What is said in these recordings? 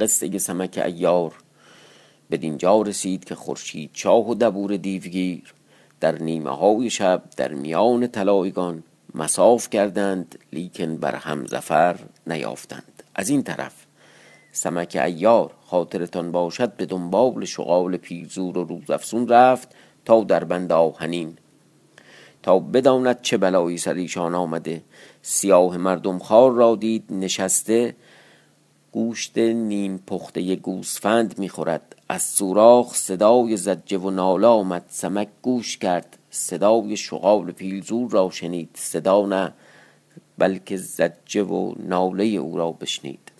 قصه سمک ایار. بدینجا رسید که خورشید چاه و دبور دیوگیر. در نیمه های شب در میان طلایگان مساف کردند لیکن بر هم زفر نیافتند. از این طرف سمک ایار خاطرتان باشد به دنبال شغال پیرزور و روزافزون رفت تا در بند آهنین. تا بداند چه بلایی سر ایشان آمده. سیاه مردم خار را دید نشسته گوشت نیم پخته گوسفند می‌خورد. از سوراخ صدای زجه و ناله آمد. سمک گوش کرد. صدای شغال پیلزور را شنید. صدا نه بلکه زجه و ناله او را بشنید.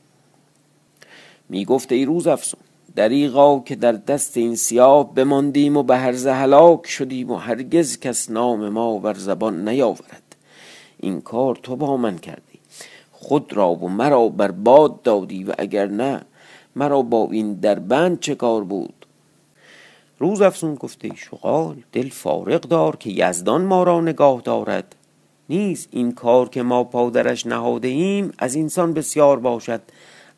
می گفت ای روز افسون دریغا که در دست این سیاه بماندیم و به هر هلاک شدیم و هرگز کس نام ما بر زبان نیاورد. این کار تو با من کردی خود را و مرا بر باد دادی و اگر نه مرا با این در بند چه کار بود؟ روز افسون گفته شغال دل فارغ دار که یزدان ما را نگاه دارد. نیز این کار که ما پادرش نهاده ایم از اینسان بسیار باشد.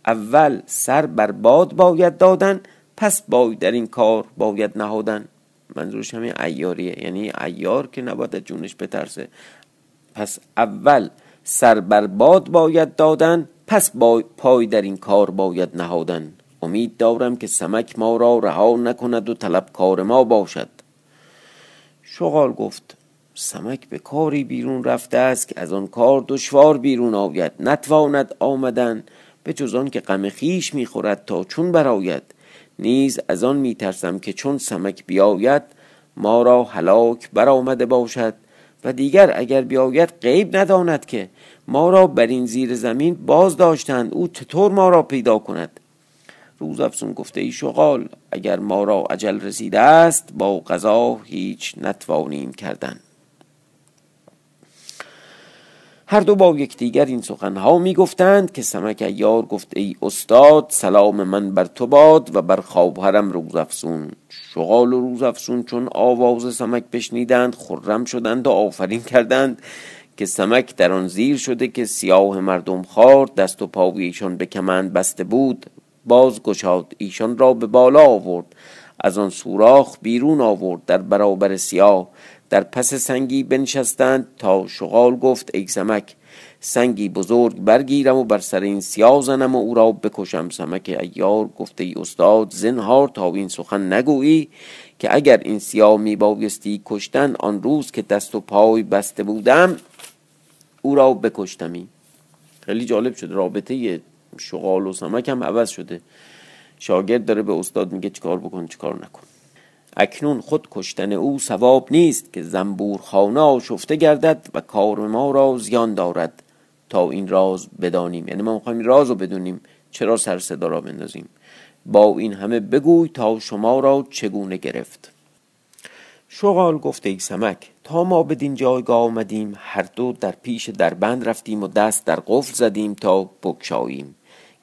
اول سر بر باد باید دادن پس باید در این کار باید نهادن. منظورش همین ایاریه یعنی ایار که نباید جونش بترسه. پس اول سر بر باد باید دادن پس با پای در این کار باید نهادن. امید دارم که سمک ما را رها نکند و طلبکار ما باشد. شغال گفت سمک به کاری بیرون رفته است که از آن کار دشوار بیرون آید. نتواند آمدن به جز آن که غم خیش می‌خورد تا چون براید نیز از آن میترسم که چون سمک بیاید ما را هلاک برآمده باشد. و دیگر اگر بیاید غیب نداند که ما را بر این زیر زمین باز داشتند او چطور ما را پیدا کند؟ روز افسون گفته ای شغال اگر ما را عجل رسیده است با قضا هیچ نتوانیم کردن. هر دو با یکدیگر این سخنها می گفتند که سمک ایار گفت ای استاد سلام من بر تو باد و بر خواهرم روزافسون شغال و روزافسون چون آواز سمک بشنیدند خرم شدند و آفرین کردند که سمک در آن زیر شده که سیاه مردم خار دست و پای ایشان به کمند بسته بود. باز گشاد ایشان را به بالا آورد. از آن سوراخ بیرون آورد در برابر سیاه. در پس سنگی بنشستند تا شغال گفت ای سمک سنگی بزرگ برگیرم و بر سر این سیاه زنم و او را بکشم. سمک ایار گفته ای استاد زنهار تا این سخن نگویی که اگر این سیاه می بایستی کشتن آن روز که دست و پای بسته بودم او را بکشتمی. خیلی جالب شده رابطه شغال و سمک هم عوض شده. شاگرد داره به استاد میگه چیکار بکن چیکار نکن. اکنون خود کشتن او ثواب نیست که زنبور خانه آشفته گردد و کار ما را زیان دارد تا این راز بدانیم. یعنی ما می‌خوایم راز رو بدونیم چرا سر صدا را بندازیم. با این همه بگوی تا شما را چگونه گرفت. شغال گفته ای سمک تا ما بدین جایگاه آمدیم هر دو در پیش در بند رفتیم و دست در قفل زدیم تا بکشاییم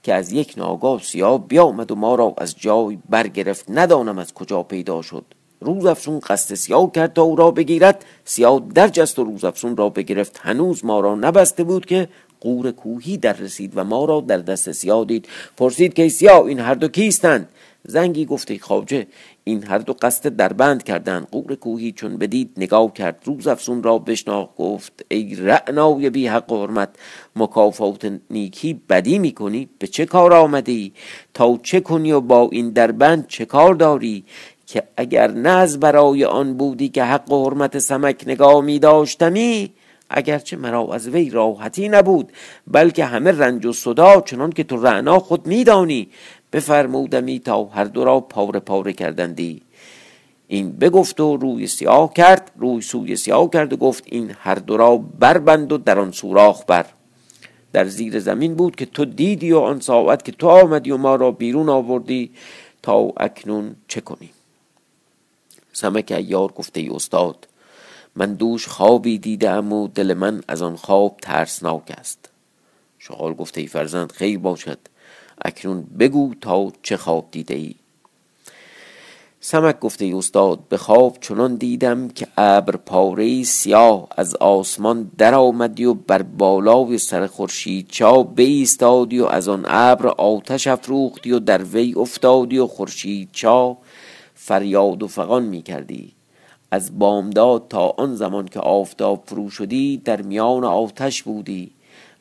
که از یک ناگاه سیاه بیامد و ما را از جای برگرفت ندانم از کجا پیدا شد. روز افسون قصد سیاه کرد تا او را بگیرد. سیاه در جست و روز افسون را بگرفت. هنوز ما را نبسته بود که قور کوهی در رسید و ما را در دست سیاه دید. پرسید که سیاه این هر دو کیستند؟ زنگی گفته خواجه این هر دو قصد دربند کردند. قور کوهی چون بدید نگاه کرد. روز افسون را بشناخت. گفت ای رعنای بی حق و حرمت مکافات نیکی بدی می‌کنی؟ به چه کار آمده تا چه کنی و با این دربند چه کار داری؟ که اگر نه از برای آن بودی که حق و حرمت سمک نگاه می داشتمی اگرچه مرا از وی راحتی نبود بلکه همه رنج و صدا چنان که تو رعنا خود میدانی بفرمودمی تا هر دو را پاره پاره کردندی. این بگفت و روی سیاه کرد روی سوی سیاه کرد و گفت این هر دو را بربند و در آن سوراخ بر. در زیر زمین بود که تو دیدی و آن ساعت که تو آمدی و ما را بیرون آوردی. تا اکنون چه کنیم؟ سمک ایار گفته ای استاد من دوش خوابی دیدم و دل من از آن خواب ترسناک است. شغال گفته ای فرزند خیر باشد. اکنون بگو تا چه خواب دیده ای سمک گفته ای استاد به خواب چنان دیدم که ابر پاره سیاه از آسمان در آمدی و بر بالای سر خورشید چا بایستادی و از آن ابر آتش افروختی و در وی افتادی و خورشید چا فریاد و فغان می کردی از بامداد تا آن زمان که آفتاب فرو شدی در میان آتش بودی.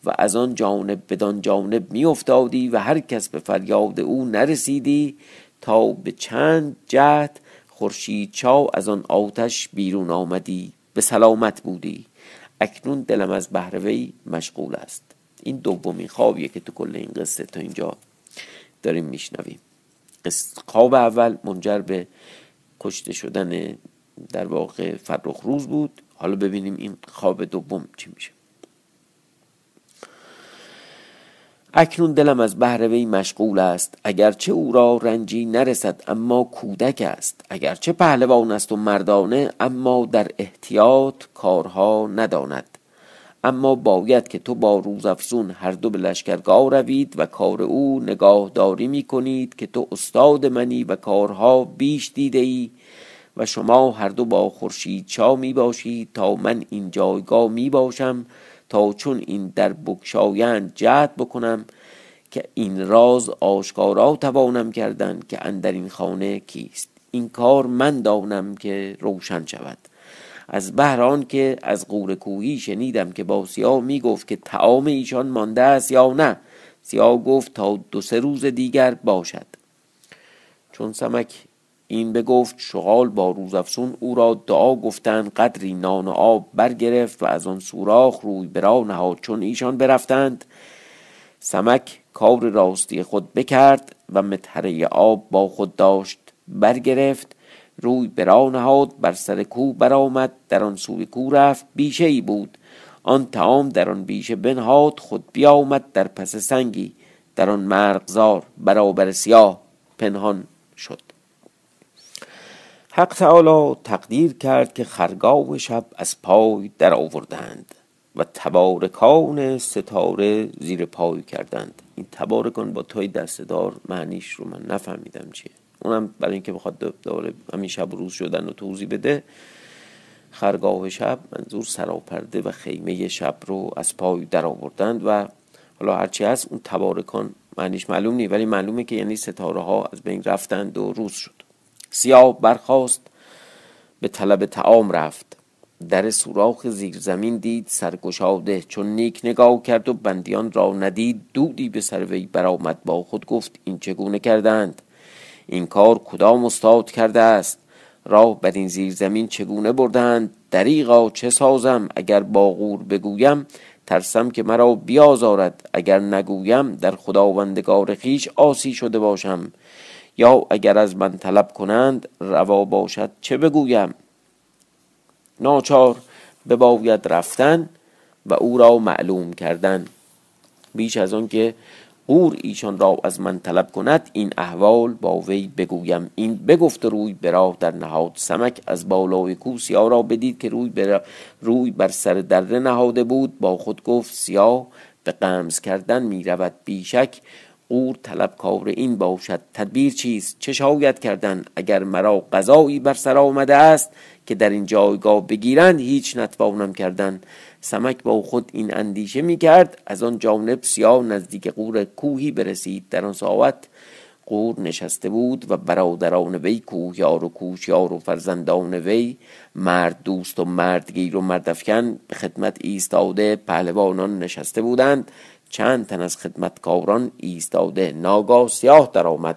و از آن جانب بدان جانب می افتادی و هر کس به فریاد او نرسیدی تا به چند جهت خورشید چا از آن آتش بیرون آمدی به سلامت بودی. اکنون دلم از بهروی مشغول است. این دومین خوابیه که تو کل این قصه تا اینجا داریم میشنویم. خواب اول منجر به کشته شدن در واقع فرخ روز بود. حالا ببینیم این خواب دوم چی میشه. اکنون دلم از بهر وی مشغول است. اگرچه او را رنجی نرسد اما کودک است. اگرچه پهلوان است و مردانه اما در احتیاط کارها نداند. اما باید که تو با روزافزون هر دو به لشکرگاه روید و کار او نگاهداری می کنید که تو استاد منی و کارها بیش دیده ای و شما هر دو با خورشید چا می باشید تا من این جایگاه می باشم تا چون این در بکشایند جهت بکنم که این راز آشکارا توانم کردن که اندر این خانه کیست. این کار من دانم که روشن شود. از بهران که از قور کوهی شنیدم که با سیاه می گفت که تعام ایشان مانده است یا نه. سیاه گفت تا دو سه روز دیگر باشد. چون سمک این بگفت شغال با روزافسون او را دعا گفتند قدری نان و آب برگرفت و از آن سوراخ روی برا نهاد چون ایشان برفتند. سمک کار راستی خود بکرد و متحره آب با خود داشت برگرفت روی برا نهاد بر سر کو برآمد در آن سوی کو رفت بیشه ای بود. آن تعام در آن بیشه بنهاد خود بیامد در پس سنگی در آن مرغزار برابر سیاه پنهان شد. حق تعالی تقدیر کرد که خرگاه شب از پای در آوردند و تبارکان ستاره زیر پای کردند. این تبارکان با تای دستدار معنیش رو من نفهمیدم چیه. اونم برای اینکه بخواد دوباره همین شب روز شدن و توضیح بده خرگاه شب منظور سراپرده و خیمه شب رو از پای در آوردند و حالا هرچی هست اون تبارکان معنیش معلوم نیست ولی معلومه که یعنی ستاره ها از بین رفتند و روز شد. سیاه برخاست به طلب تعام رفت. در سوراخ زیر زمین دید سرگشاده چون نیک نگاه کرد و بندیان را ندید دودی به سر وی برآمد با خود گفت این چگونه کردند؟ این کار کدام استاد کرده است؟ راه بر این زیر زمین چگونه بردند؟ دریغا چه سازم؟ اگر با غور بگویم ترسم که مرا بیازارد. اگر نگویم در خداوندگار خیش آسی شده باشم. یا اگر از من طلب کنند روا باشد چه بگویم؟ ناچار بباید رفتن و او را معلوم کردن. بیش از آن که قور ایشان را از من طلب کند این احوال با وی بگویم. این بگفت روی براه در نهاد. سمک از بالای کو سیاه را بدید که روی, بر... روی بر سر دره نهاده بود. با خود گفت سیاه به قمز کردن می رود بیشک قور طلبکار این باشد. تدبیر چیست؟ چه شاید کردن اگر مرا قضایی بر سر آمده است که در این جایگاه بگیرند هیچ نتوانم کردن. سمک با خود این اندیشه می کرد از آن جانب سیاه نزدیک قور کوهی برسید. در آن ساعت قور نشسته بود و برادران وی کوهیار و کوشیار و فرزندان وی مرد دوست و مردگیر و مردفکن به خدمت ایستاده پهلوانان نشسته بودند. چند تن از خدمتکاران ایستاده ناگاه سیاه درآمد.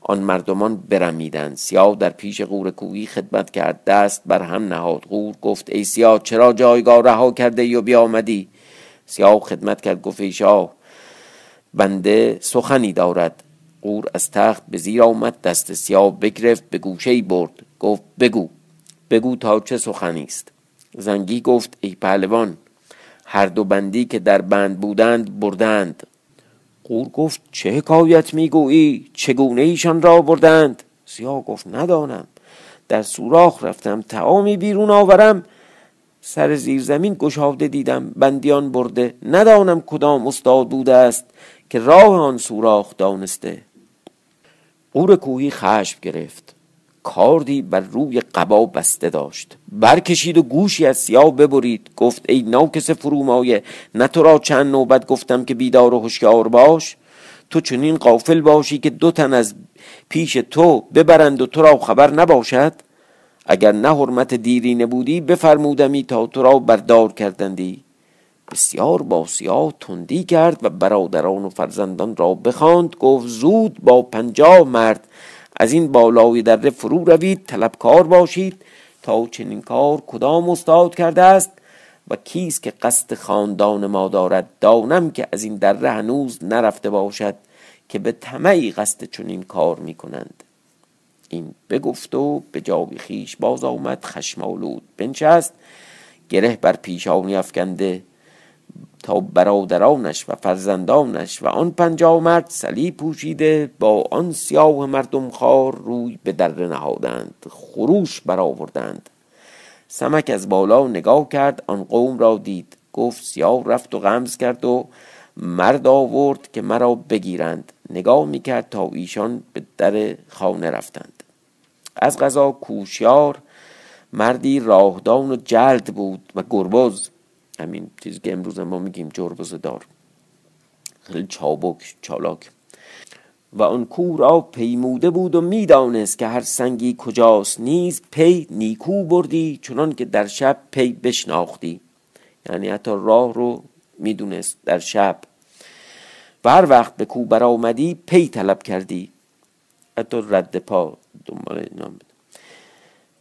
آن مردمان برمیدند سیاه در پیش قور کوهی خدمت کرد دست بر هم نهاد. قور گفت ای سیاه چرا جایگاه رها کرده ای و بیامدی؟ سیاه خدمت کرد گفت ای شاه بنده سخنی دارد. قور از تخت به زیر آمد دست سیاه بگرفت به گوشه برد گفت بگو بگو تا چه سخنی است. زنگی گفت ای پهلوان هر دو بندی که در بند بودند بردند. قور گفت چه حکایت می‌گویی؟ چگونه ایشان را بردند؟ سیاه گفت ندانم. در سوراخ رفتم تعامی بیرون آورم. سر زیر زمین گشاده دیدم بندیان برده. ندانم کدام استاد بوده است که راه آن سوراخ دانسته. قور کوهی خشم گرفت. کاردی بر روی قبا بسته داشت. برکشید و گوشی از سیاه ببرید. گفت ای ناکس فرومایه نه تو را چند نوبت گفتم که بیدار و هوشیار باش. تو چنین قافل باشی که دو تن از پیش تو ببرند و تو را خبر نباشد. اگر نه حرمت دیرینه بودی بفرمودمی تا تو را بردار کردندی. بسیار با سیاه تندی کرد و برادران و فرزندان را بخواند. گفت زود با پنجاه مرد از این بالای دره فرو روید طلبکار باشید تا چنین کار کدام استاد کرده است؟ و کیست که قصد خاندان ما دارد؟ دانم که از این دره هنوز نرفته باشد که به طمعی قصد چنین کار می کنند این بگفت و به جای خیش باز آمد خشمالود بنشست گره بر پیشانی افکنده تا برادرانش و فرزندانش و آن پنجاه مرد سلی پوشیده با آن سیاه مردم خار روی به دره نهادند خروش برآوردند. سمک از بالا نگاه کرد آن قوم را دید. گفت سیاه رفت و غمز کرد و مرد آورد که مرا بگیرند. نگاه می‌کرد تا ایشان به در خانه رفتند. از غذا کوشیار مردی راهدان و جلد بود و گربز. همین چیزی که امروز ما میگیم جربز دار. خیلی چابک چالاک. و آن کو را پیموده بود و می‌دانست که هر سنگی کجاست نیز پی نیکو بردی چنان که در شب پی بشناختی. یعنی حتی راه رو می‌دونست در شب. و هر وقت به کو برآمدی پی طلب کردی. حتی رد پا دنبال نام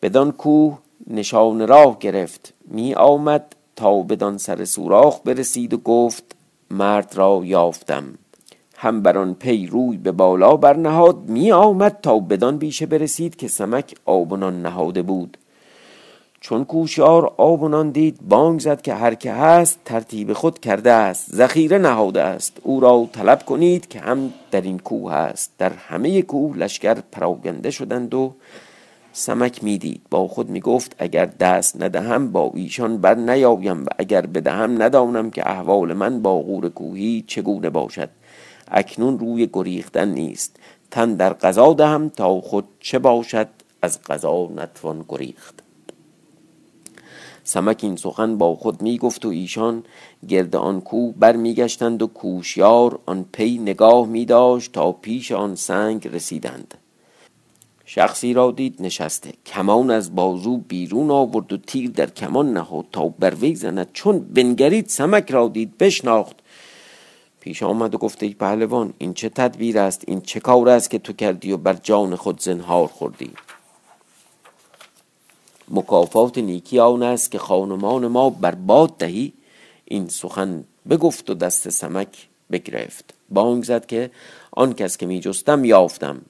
بدان کو نشان راه گرفت می آمد تا بدان سر سوراخ برسید و گفت مرد را یافتم. هم بر آن پی روی به بالا برنهاد می آمد تا بدان بیشه برسید که سمک آبنان نهاده بود. چون کوشیار آبنان دید بانگ زد که هر که هست ترتیب خود کرده است ذخیره نهاده است. او را طلب کنید که هم در این کوه است. در همه کوه لشکر پراگنده شدند و سمک می‌دید. با خود می‌گفت اگر دست ندهم با ایشان بر نیایم و اگر بدهم ندانم که احوال من با غور کوهی چگونه باشد. اکنون روی گریختن نیست. تن در قضا دهم تا خود چه باشد؟ از قضا نتوان گریخت. سمک این سخن با خود می گفت و ایشان گرد آن کو بر میگشتند و کوشیار آن پی نگاه می داشت تا پیش آن سنگ رسیدند. شخصی را دید نشسته. کمان از بازو بیرون آورد و تیر در کمان نهاد تا بر وی زند. چون بنگرید سمک را دید بشناخت. پیش آمد و گفت ای پهلوان این چه تدبیر است؟ این چه کار است که تو کردی و بر جان خود زنهار خوردی؟ مکافات نیکی آن است که خانمان ما برباد دهی. این سخن بگفت و دست سمک بگرفت. بانگ زد که آن کس که می جستم یافتم.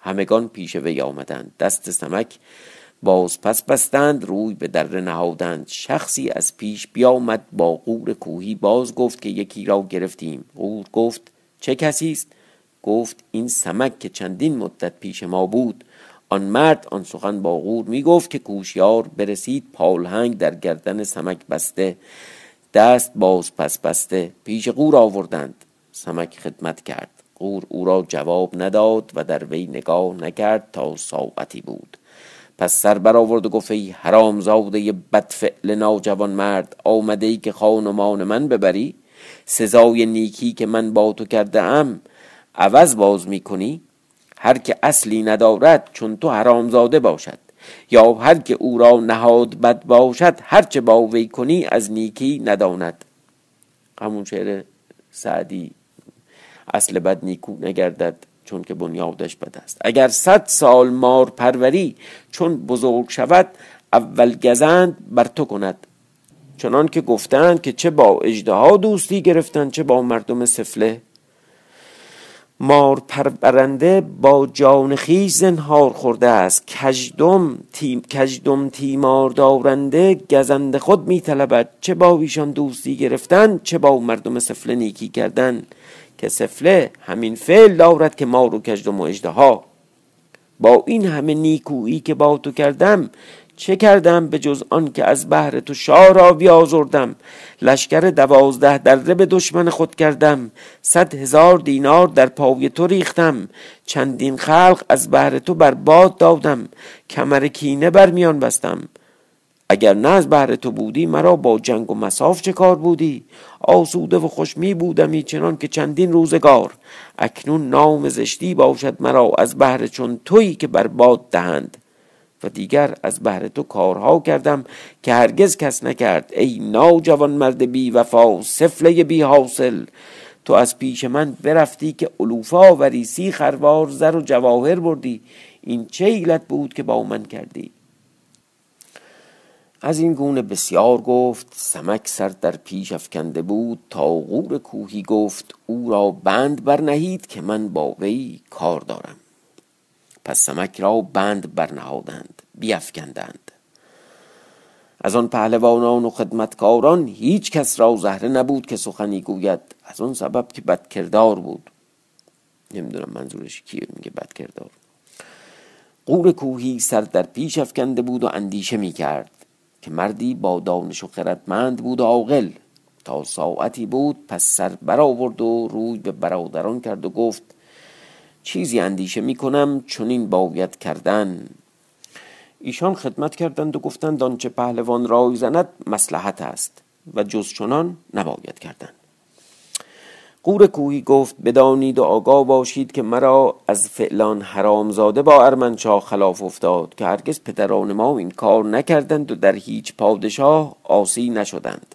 همگان پیش وی آمدند. دست سمک باز پس بستند روی به در نهادند. شخصی از پیش بیامد با قور کوهی باز گفت که یکی را گرفتیم. قور گفت چه کسی است؟ گفت این سمک که چندین مدت پیش ما بود. آن مرد آن سخن با غور می گفت که کوشیار برسید پالهنگ در گردن سمک بسته. دست باز پس بسته. پیش قور آوردند. سمک خدمت کرد. قور او را جواب نداد و در وی نگاه نکرد تا ساعتی بود. پس سر برآورد و گفت ای حرامزاده بدفعل ناجوان مرد آمده ای که خانمان من ببری؟ سزای نیکی که من با تو کرده ام عوض باز می کنی هر که اصلی ندارد چون تو حرامزاده باشد یا هر که او را نهاد بد باشد هرچه با وی کنی از نیکی نداند. همون شعر سعدی اصل بد نیکو نگردد چون که بنیادش بد است. اگر صد سال مار پروری چون بزرگ شود اول گزند بر تو کند. چنان که گفتند که چه با اجدها دوستی گرفتند چه با مردم سفله. مار پرورنده با جان خیش زنهار خورده است. کجدم تیم کجدم تیمار دارنده گزند خود میطلبد. چه با ایشان دوستی گرفتن چه با مردم سفله نیکی کردن که سفله همین فعل دارد که ما رو کجد و ها. با این همه نیکویی که با تو کردم چه کردم به جز آن که از بهر تو شاه را بیازردم؟ لشکر دوازده دره به دشمن خود کردم صد هزار دینار در پای تو ریختم. چندین خلق از بهر تو بر باد دادم کمر کینه بر میان بستم. اگر نه از بهر تو بودی مرا با جنگ و مساف چه کار بودی؟ آسوده و خوشمی بودمی چنان که چندین روزگار. اکنون نام زشتی باشد مرا از بهر چون تویی که بر باد دهند. و دیگر از بهر تو کارها کردم که هرگز کس نکرد. ای ناجوان مرد بی وفا سفله بی حاصل. تو از پیش من برفتی که علوفا و سی خروار زر و جواهر بردی. این چه ایلت بود که با من کردی؟ از این گونه بسیار گفت سمک سر در پیش افکنده بود تا غور کوهی گفت او را بند برنهید که من با وی کار دارم. پس سمک را بند برنهادند بیافکندند. از آن پهلوانان و خدمتکاران هیچ کس را زهره نبود که سخنی گوید. از آن سبب که بدکردار بود. نمی‌دونم منظورش کیه میگه بدکردار. قور کوهی سر در پیش افکنده بود و اندیشه می‌کرد. که مردی با دانش و خردمند بود و عاقل. تا ساعتی بود پس سر برآورد و روی به برادران کرد و گفت چیزی اندیشه می کنم چنین باید کردن. ایشان خدمت کردند و گفتند آنچه پهلوان رای زند مسلحت است و جز چنان نباید کردن. قور کوهی گفت بدانید و آگاه باشید که مرا از فعلان حرامزاده با ارمنشاه خلاف افتاد که هرگز پدران ما این کار نکردند و در هیچ پادشاه آسی نشدند.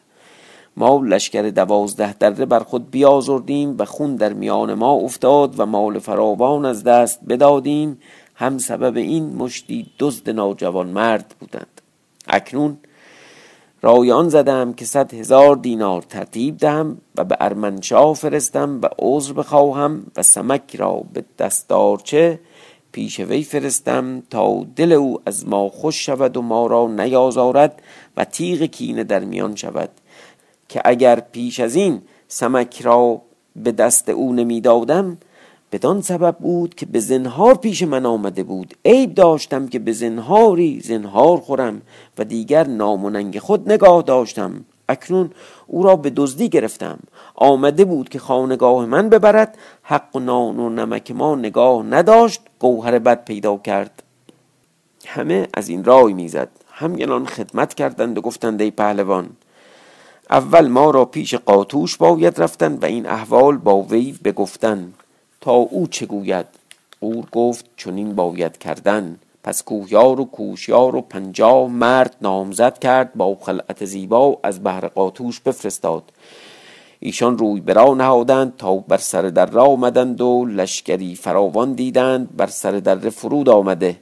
ما لشکر دوازده دره بر خود بیازردیم و خون در میان ما افتاد و مال فراوان از دست بدادیم. هم سبب این مشتی دزد ناجوان مرد بودند. اکنون رایان زدم که صد هزار دینار ترتیب دهم و به ارمنشاه فرستم و عذر بخواهم و سمک را به دستارچه پیش وی فرستم تا دل او از ما خوش شود و ما را نیازارد و تیغ کینه در میان شود که اگر پیش از این سمک را به دست او نمی‌دادم بدان سبب بود که به زنهار پیش من آمده بود. عیب داشتم که به زنهاری زنهار خورم و دیگر نام خود نگاه داشتم. اکنون او را به دزدی گرفتم. آمده بود که خانگاه من ببرد. حق و نان و نمک ما نگاه نداشت. گوهر بد پیدا کرد. همه از این رای می‌زد. همگنان خدمت کردند و گفتند ای پهلوان اول ما را پیش قاتوش باید رفتن و این احوال با وی بگفتن. تا او چه گوید؟ قور گفت چنین باید کردن. پس کوهیار و کوشیار و پنجاه مرد نامزد کرد با خلعت زیبا از بهر قاتوش بفرستاد. ایشان روی برا نهادند تا بر سر در آمدند و لشکری فراوان دیدند بر سر در فرود آمده.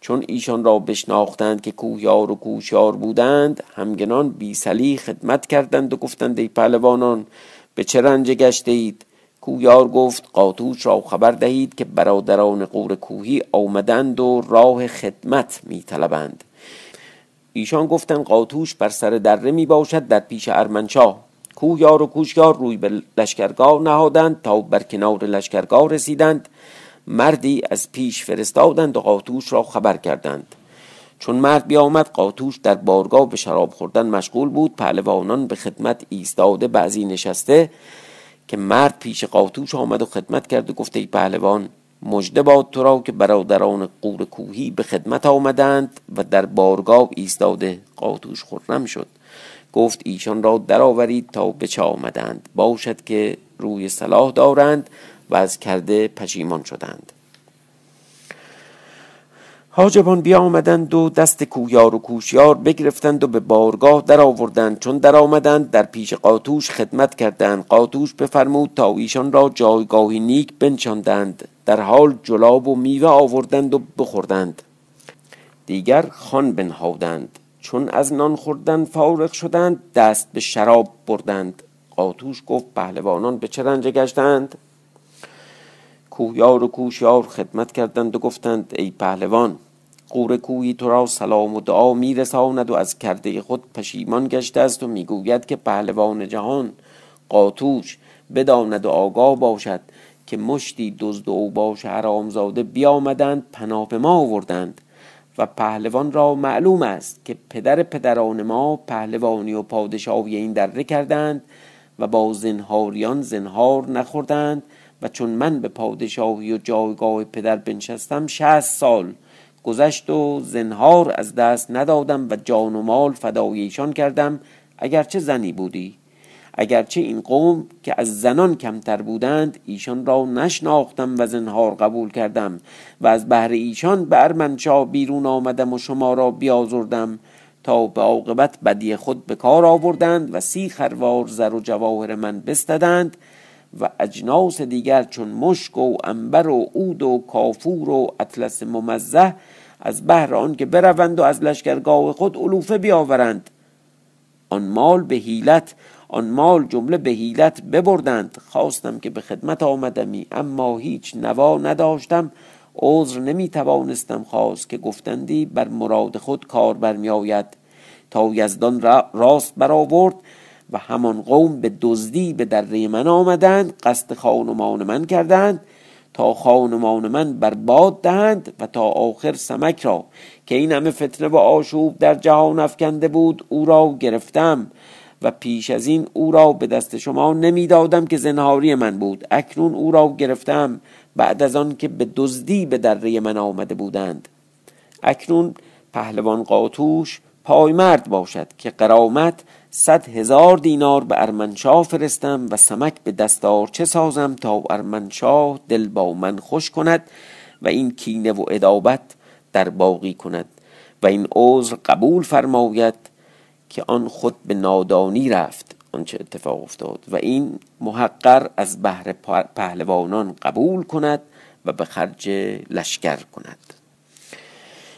چون ایشان را بشناختند که کوهیار و کوشیار بودند همگنان بیسلی خدمت کردند و گفتند ای پهلوانان به چه رنج گشته اید کویار گفت قاتوش را خبر دهید که برادران قور کوهی آمدند و راه خدمت می طلبند ایشان گفتند قاتوش بر سر دره می باشد در پیش ارمنشاه. کویار و کوشیار روی به لشکرگاه نهادند تا بر کنار لشکرگاه رسیدند. مردی از پیش فرستادند و قاتوش را خبر کردند. چون مرد بیامد قاتوش در بارگاه به شراب خوردن مشغول بود. پهلوانان به خدمت ایستاده بعضی نشسته. که مرد پیش قاتوش آمد و خدمت کرد و گفت ای پهلوان مژده باد تو را که برادران قور کوهی به خدمت آمدند و در بارگاه ایستاده قاتوش خرم شد. گفت ایشان را درآورید تا به چه آمدند؟ باشد که روی صلاح دارند و از کرده پشیمان شدند. حاجبان بیا آمدند و دست کویار و کوشیار بگرفتند و به بارگاه در آوردند چون در آمدند در پیش قاتوش خدمت کردند. قاتوش بفرمود تا ایشان را جایگاهی نیک بنشاندند. در حال جلاب و میوه آوردند و بخوردند. دیگر خان بنهادند. چون از نان خوردن فارغ شدند دست به شراب بردند. قاتوش گفت پهلوانان به چه رنج گشتند؟ کوهیار و کوشیار خدمت کردند و گفتند ای پهلوان قور کوهی تو را سلام و دعا میرساند و از کرده خود پشیمان گشته است و می‌گوید که پهلوان جهان قاتوش بداند و آگاه باشد که مشتی دزد و اوباش حرامزاده بیامدند پناه به ما آوردند. و پهلوان را معلوم است که پدر پدران ما پهلوانی و پادشاهی این دره کردند و با زنهاریان زنهار نخوردند و چون من به پادشاهی و جایگاه پدر بنشستم شهست سال گذشت و زنهار از دست ندادم و جان و مال فدای ایشان کردم اگرچه زنی بودی. اگرچه این قوم که از زنان کمتر بودند ایشان را نشناختم و زنهار قبول کردم و از بهر ایشان به ارمنشاه بیرون آمدم و شما را بیازردم تا به عاقبت بدی خود به کار آوردند و سی خروار زر و جواهر من بستدند و اجناس دیگر چون مشک و انبر و عود و کافور و اطلس ممزه از بهر آن که بروند و از لشکرگاه خود علوفه بیاورند. آن مال به حیلت آن مال جمله به حیلت ببردند. خواستم که به خدمت آمدمی اما هیچ نوا نداشتم. عذر نمی توانستم خواست که گفتندی بر مراد خود کار برمی آید تا یزدان راست برآورد و همان قوم به دزدی به دره من آمدند قصد خانمان من کردند تا خانمان من برباد دهند و تا آخر سمک را که این همه فتنه و آشوب در جهان افکنده بود او را گرفتم و پیش از این او را به دست شما نمی‌دادم که زنهاری من بود. اکنون او را گرفتم بعد از آن که به دزدی به دره من آمده بودند. اکنون پهلوان قاتوش پایمرد باشد که قرامت صد هزار دینار به ارمنشاه فرستم و سمک به دستار چه سازم تا ارمنشاه دل با من خوش کند و این کینه و ادابت در باقی کند و این عذر قبول فرماید که آن خود به نادانی رفت آنچه اتفاق افتاد و این محقر از بهر پهلوانان قبول کند و به خرج لشکر کند.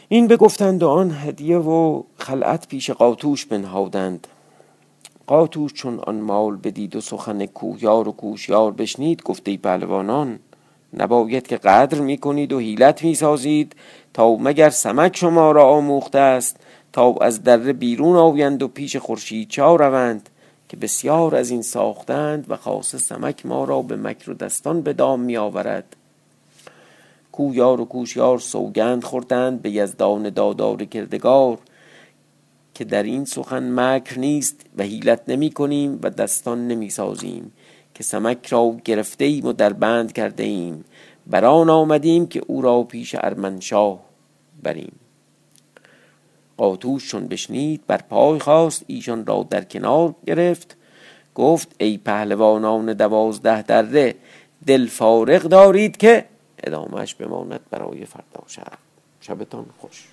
این بگفتند و آن هدیه و خلعت پیش قاتوش بنهادند. قاتوش چون آن مال بدید و سخن کوهیار و کوشیار بشنید گفته پهلوانان نباید که قدر می کنید و حیلت می سازید تا مگر سمک شما را آموخته است تا از دره بیرون آویند و پیش خورشید چا روند که بسیار از این ساختند و خاص سمک ما را به مکر و دستان به دام می آورد کویار و کوشیار سوگند خوردند به یزدان دادار کردگار که در این سخن مکر نیست و حیلت نمی کنیم و دستان نمی سازیم که سمک را گرفته ایم و در بند کرده ایم. بران آمدیم که او را پیش ارمنشاه بریم. قاتوش چون بشنید بر پای خواست ایشان را در کنار گرفت. گفت ای پهلوانان دوازده دره دل فارغ دارید که ادامهش بماند برای فردا شب. شبتان خوش.